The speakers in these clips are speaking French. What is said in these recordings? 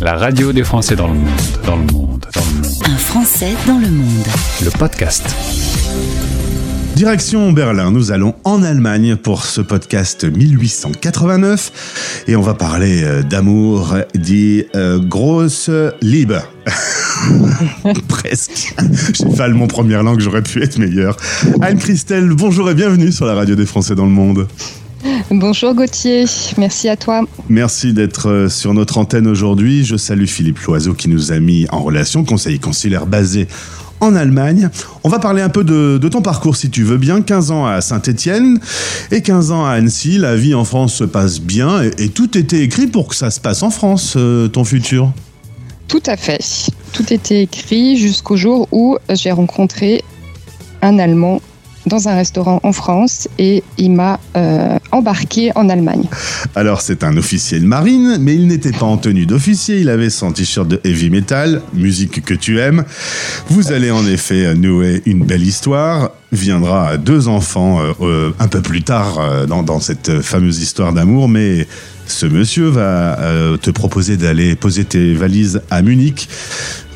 La radio des Français dans le monde, dans le monde, dans le monde. Un Français dans le monde. Le podcast. Direction Berlin, nous allons en Allemagne pour ce podcast 1889 et on va parler euh, d'amour, dit euh, grosse Liebe. Presque. J'ai fait mon première langue, j'aurais pu être meilleur. Anne-Christelle, bonjour et bienvenue sur la radio des Français dans le monde. Bonjour Gauthier, merci à toi. Merci d'être euh, sur notre antenne aujourd'hui. Je salue Philippe Loiseau qui nous a mis en relation, conseiller consulaire basé en Allemagne. On va parler un peu de, ton parcours si tu veux bien. 15 ans à Saint-Étienne et 15 ans à Annecy. La vie en France se passe bien et, tout était écrit pour que ça se passe en France, euh, ton futur. Tout à fait. Tout était écrit jusqu'au jour où j'ai rencontré un Allemand dans un restaurant en France et il m'a euh, embarqué en Allemagne. Alors c'est un officier de marine, mais il n'était pas en tenue d'officier, il avait son t-shirt de heavy metal, musique que tu aimes. Vous allez en effet nouer une belle histoire. Viendra deux enfants euh, euh, un peu plus tard dans, dans cette fameuse histoire d'amour, mais ce monsieur va te proposer d'aller poser tes valises à Munich.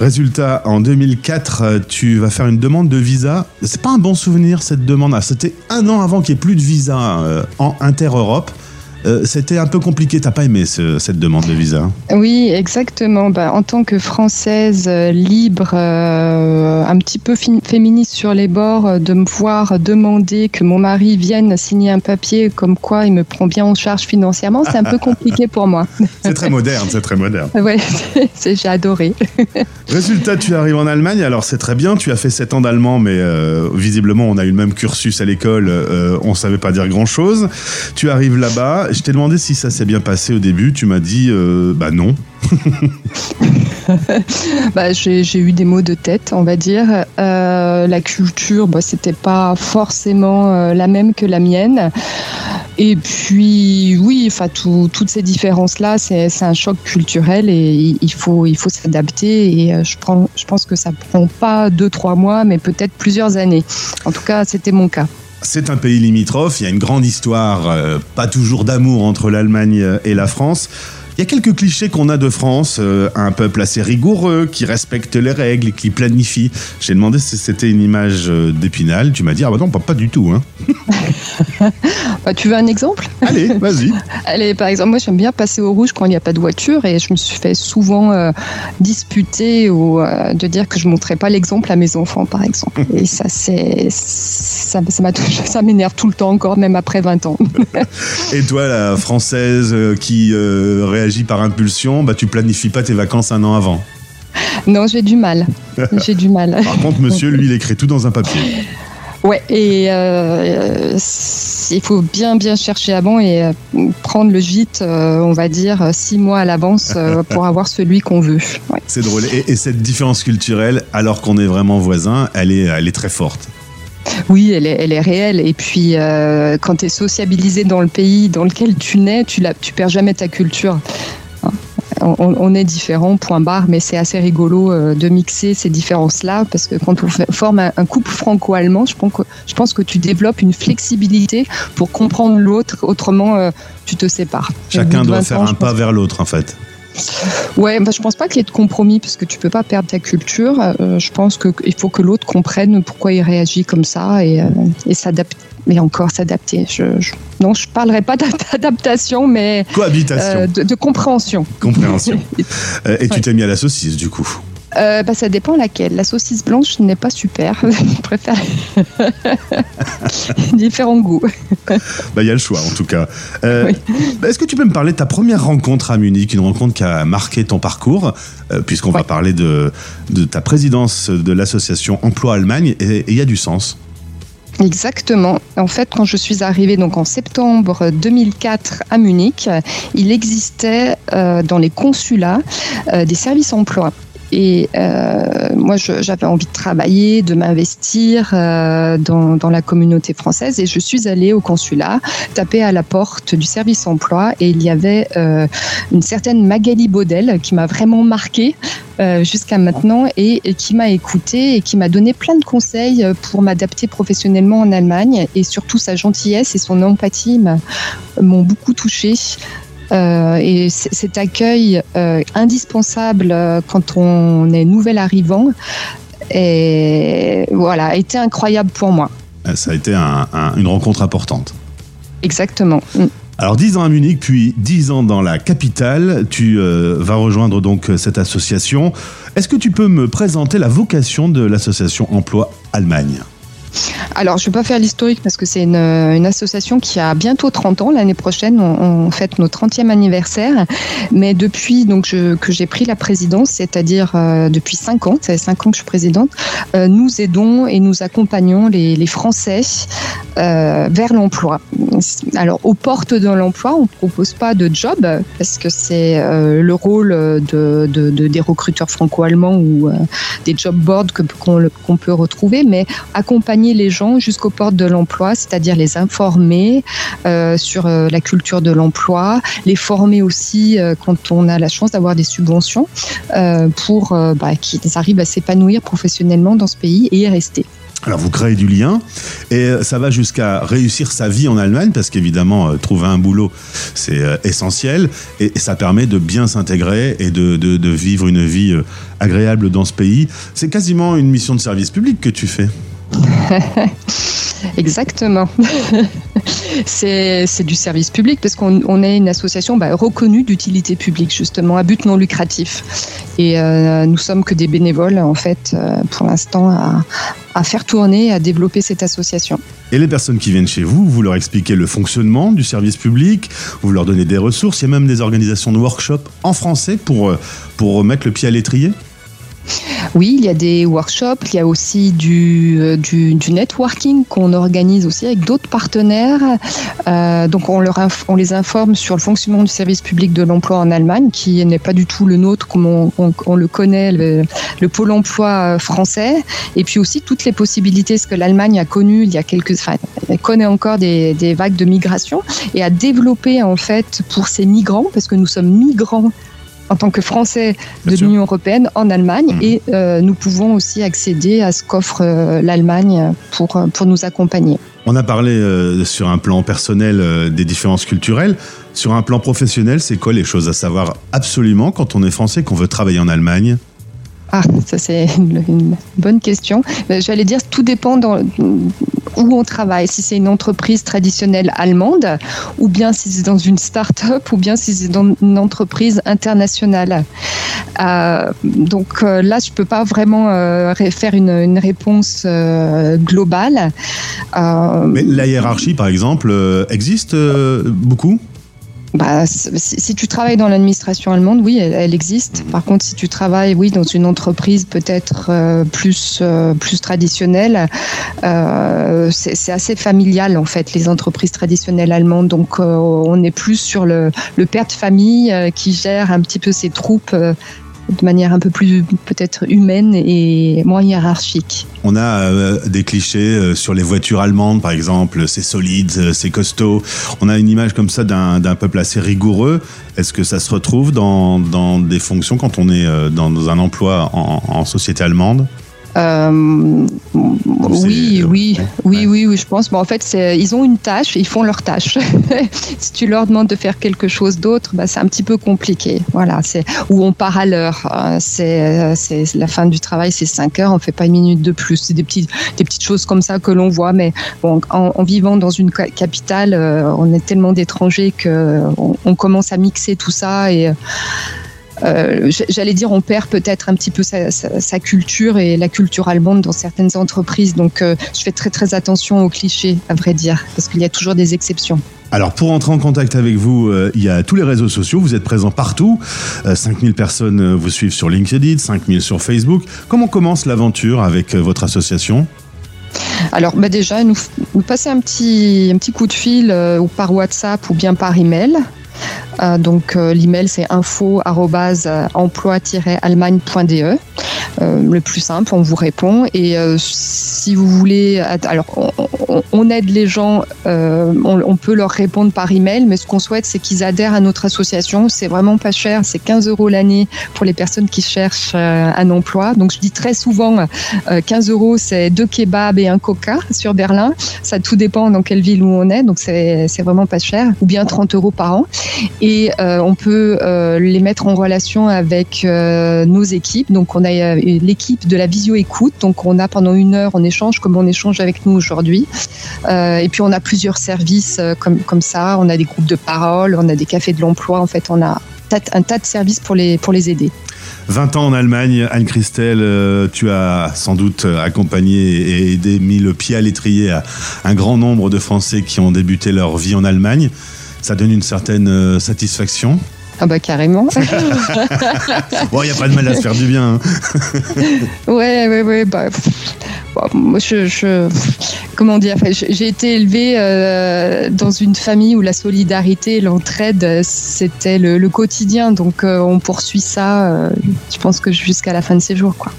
Résultat, en 2004, euh, tu vas faire une demande de visa. C'est pas un bon souvenir cette demande. C'était un an avant qu'il n'y ait plus de visa euh, en inter-Europe. Euh, c'était un peu compliqué. T'as pas aimé cette demande de visa Oui, exactement. Bah, en tant que française euh, libre, euh, un petit peu féministe sur les bords, de me voir demander que mon mari vienne signer un papier comme quoi il me prend bien en charge financièrement, c'est un peu compliqué pour moi. C'est très moderne, c'est très moderne. Oui, j'ai adoré. Résultat, tu arrives en Allemagne. Alors c'est très bien. Tu as fait 7 ans d'allemand, mais visiblement on a eu le même cursus à l'école. on savait pas dire grand chose. Tu arrives là-bas je t'ai demandé si ça s'est bien passé au début. Tu m'as dit euh, bah non. bah, j'ai eu des mots de tête, on va dire. Euh, la culture, bah, c'était pas forcément euh, la même que la mienne. Et puis, oui, enfin, toutes ces différences-là, c'est un choc culturel et il faut, s'adapter. Et je, je pense que ça prend pas deux, trois mois, mais peut-être plusieurs années. En tout cas, c'était mon cas. C'est un pays limitrophe, il y a une grande histoire, euh, pas toujours d'amour entre l'Allemagne et la France. Il y a quelques clichés qu'on a de France, euh, un peuple assez rigoureux, qui respecte les règles et qui planifie. J'ai demandé si c'était une image euh, d'Épinal. Tu m'as dit, ah bah non, pas, du tout. Hein. bah, tu veux un exemple? Allez, vas-y. Allez, par exemple, moi j'aime bien passer au rouge quand il n'y a pas de voiture et je me suis fait souvent euh, disputer ou de dire que je ne montrais pas l'exemple à mes enfants, par exemple. et ça, c'est, ça, m'énerve tout le temps encore, même après 20 ans. et toi, la française qui réagis par impulsion, bah, tu planifies pas tes vacances un an avant. Non, j'ai du mal. j'ai du mal. Par contre, monsieur, lui, il écrit tout dans un papier. Ouais, et euh, il faut bien bien chercher avant et euh, prendre le gîte, euh, on va dire, six mois à l'avance pour avoir celui qu'on veut. C'est drôle. Et, et, cette différence culturelle, alors qu'on est vraiment voisins, elle est, elle est très forte. Oui, elle est, elle est réelle. Et puis, euh, quand tu es sociabilisé dans le pays dans lequel tu nais, tu, tu perds jamais ta culture. On, est différents, point barre, mais c'est assez rigolo euh, de mixer ces différences-là, parce que quand on forme un, couple franco-allemand, je pense, que, je pense que tu développes une flexibilité pour comprendre l'autre, autrement euh, tu te sépares. Chacun doit faire un pas vers l'autre, en fait. Ouais, bah, je pense pas qu'il y ait de compromis parce que tu peux pas perdre ta culture. Euh, je pense qu'il faut que l'autre comprenne pourquoi il réagit comme ça et, euh, et s'adapter. Mais encore s'adapter. Je, non, je parlerai pas d'adaptation, mais cohabitation, euh, de, compréhension. Compréhension. et tu t'es mis à la saucisse du coup. Euh, bah, ça dépend laquelle. La saucisse blanche n'est pas super. Je préfère différents goûts. Bah, il y a le choix en tout cas. Euh, est-ce que tu peux me parler de ta première rencontre à Munich, une rencontre qui a marqué ton parcours, euh, puisqu'on va parler de, de, ta présidence de l'association Emploi Allemagne, et il y a du sens. Exactement. En fait, quand je suis arrivée donc en septembre 2004 à Munich, il existait dans les consulats des services emploi. Et euh, moi, j'avais envie de travailler, de m'investir euh, dans, dans, la communauté française. Et je suis allée au consulat, taper à la porte du service emploi. Et il y avait euh, une certaine Magali Baudel qui m'a vraiment marquée jusqu'à maintenant et, qui m'a écoutée et qui m'a donné plein de conseils pour m'adapter professionnellement en Allemagne. Et surtout, sa gentillesse et son empathie m'ont beaucoup touchée. Et cet accueil indispensable quand on est nouvel arrivant, et voilà, a été incroyable pour moi. Ça a été une rencontre importante. Exactement. Mm. Alors 10 ans à Munich, puis 10 ans dans la capitale, tu euh, vas rejoindre donc cette association. Est-ce que tu peux me présenter la vocation de l'association Emploi Allemagne? Alors, je ne vais pas faire l'historique parce que c'est une, association qui a bientôt 30 ans. L'année prochaine, on, fête notre 30e anniversaire. Mais depuis donc, que j'ai pris la présidence, c'est-à-dire euh, depuis 5 ans, ça fait 5 ans que je suis présidente, euh, nous aidons et nous accompagnons les, Français euh, vers l'emploi. Alors, aux portes de l'emploi, on ne propose pas de job parce que c'est le rôle de, des recruteurs franco-allemands ou des job boards qu'on peut retrouver, mais accompagner les gens jusqu'aux portes de l'emploi, c'est-à-dire les informer euh, sur euh, la culture de l'emploi, les former aussi euh, quand on a la chance d'avoir des subventions pour bah, qu'ils arrivent à s'épanouir professionnellement dans ce pays et y rester. Alors vous créez du lien et ça va jusqu'à réussir sa vie en Allemagne parce qu'évidemment trouver un boulot c'est essentiel et ça permet de bien s'intégrer et de, de, vivre une vie agréable dans ce pays. C'est quasiment une mission de service public que tu fais. Exactement. c'est du service public parce qu'on est une association bah, reconnue d'utilité publique, justement, à but non lucratif. Et euh, nous sommes que des bénévoles, en fait, euh, pour l'instant, à, faire tourner, à développer cette association. Et les personnes qui viennent chez vous, vous leur expliquez le fonctionnement du service public, vous leur donnez des ressources, il y a même des organisations de workshops en français pour, euh, pour remettre le pied à l'étrier? Oui, il y a des workshops, il y a aussi du, euh, networking qu'on organise aussi avec d'autres partenaires. Euh, donc on les informe sur le fonctionnement du service public de l'emploi en Allemagne, qui n'est pas du tout le nôtre comme on, le connaît, le, pôle emploi euh, français. Et puis aussi toutes les possibilités, ce que l'Allemagne a connu il y a quelques... Enfin, elle connaît encore des, des vagues de migration et a développé en fait pour ces migrants, parce que nous sommes migrants en tant que Français de l'Union européenne en Allemagne mmh. et euh, nous pouvons aussi accéder à ce qu'offre euh, l'Allemagne pour, euh, pour nous accompagner. On a parlé sur un plan personnel des différences culturelles. Sur un plan professionnel, c'est quoi les choses à savoir absolument quand on est français qu'on veut travailler en Allemagne? Ah, ça c'est une, bonne question. J'allais dire, tout dépend dans, où on travaille. Si c'est une entreprise traditionnelle allemande, ou bien si c'est dans une start-up, ou bien si c'est dans une entreprise internationale. Euh, donc euh, là, je peux pas vraiment euh, faire une, réponse globale. Mais la hiérarchie, par exemple, existe beaucoup? Bah, si, tu travailles dans l'administration allemande, oui, elle, existe. Par contre, si tu travailles, oui, dans une entreprise peut-être euh, plus euh, plus traditionnelle, euh, c'est assez familial en fait les entreprises traditionnelles allemandes. Donc, on est plus sur le, le père de famille qui gère un petit peu ses troupes de manière un peu plus peut-être humaine et moins hiérarchique. On a euh, des clichés euh, sur les voitures allemandes, par exemple, c'est solide, euh, c'est costaud. On a une image comme ça d'un peuple assez rigoureux. Est-ce que ça se retrouve dans, des fonctions quand on est dans un emploi en société allemande? Euh, oui, oui, oui, oui, oui, je pense. Mais en fait, ils ont une tâche, ils font leur tâche. si tu leur demandes de faire quelque chose d'autre, bah, c'est un petit peu compliqué. Voilà, c'est où on part à l'heure. Euh, c'est, la fin du travail, c'est 5 heures, on fait pas une minute de plus. C'est des petites, des petites choses comme ça que l'on voit. Mais bon, en, vivant dans une capitale, euh, on est tellement d'étrangers que on, commence à mixer tout ça et euh, j'allais dire, on perd peut-être un petit peu sa, culture et la culture allemande dans certaines entreprises. Donc, euh, je fais très très attention aux clichés, à vrai dire, parce qu'il y a toujours des exceptions. Alors pour entrer en contact avec vous, euh, il y a tous les réseaux sociaux, vous êtes présents partout. 5000 personnes vous suivent sur LinkedIn, 5000 sur Facebook. Comment commence l'aventure avec votre association? Alors bah déjà, nous, nous passer un petit, un petit coup de fil ou par WhatsApp ou bien par email. Euh, donc euh, l'email c'est info@emploi-allemagne.de. Euh, le plus simple, on vous répond. Et si vous voulez, alors on, aide les gens, on, peut leur répondre par email, mais ce qu'on souhaite, c'est qu'ils adhèrent à notre association. C'est vraiment pas cher, c'est 15 euros l'année pour les personnes qui cherchent un emploi. Donc je dis très souvent, 15 euros, c'est deux kebabs et un coca sur Berlin. Ça tout dépend dans quelle ville où on est, donc c'est vraiment pas cher, ou bien 30 euros par an. Et on peut les mettre en relation avec nos équipes. Donc on a l'équipe de la visio écoute, donc on a pendant une heure on échange comme on échange avec nous aujourd'hui. et puis on a plusieurs services comme comme ça. On a des groupes de parole, on a des cafés de l'emploi. En fait, on a un tas de services pour les, pour les aider. 20 ans en Allemagne, Anne-Christelle, euh, tu as sans doute accompagné et aidé, mis le pied à l'étrier à un grand nombre de Français qui ont débuté leur vie en Allemagne. Ça donne une certaine euh, satisfaction ah bah carrément. bon, il n'y a pas de mal à se faire du bien. Hein. ouais, ouais, ouais. Bah, moi, je, comment dire, j'ai été élevée euh, dans une famille où la solidarité, l'entraide, c'était le, quotidien. Donc, euh, on poursuit ça, euh, je pense que jusqu'à la fin de ses jours. Quoi.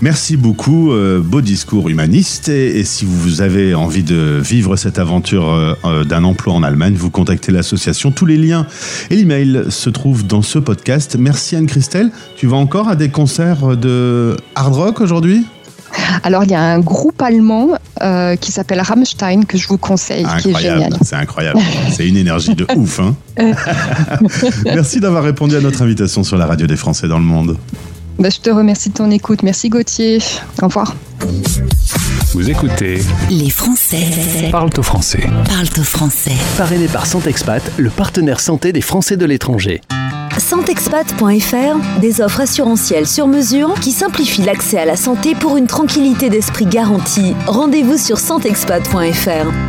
Merci beaucoup. beau discours humaniste. Et, si vous avez envie de vivre cette aventure d'un emploi en Allemagne, vous contactez l'association. Tous les liens et l'email se trouvent dans ce podcast. Merci Anne-Christelle. Tu vas encore à des concerts de hard rock aujourd'hui? Alors, il y a un groupe allemand euh, qui s'appelle Rammstein que je vous conseille, qui est génial. C'est incroyable. C'est une énergie de ouf. Hein. Merci d'avoir répondu à notre invitation sur la radio des Français dans le monde. Bah, je te remercie de ton écoute. Merci Gauthier. Au revoir. Vous écoutez Les Français parlent au français. Parlent au français. Parrainé par Santexpat, le partenaire santé des Français de l'étranger. Santexpat.fr, des offres assurantielles sur mesure qui simplifient l'accès à la santé pour une tranquillité d'esprit garantie. Rendez-vous sur santexpat.fr.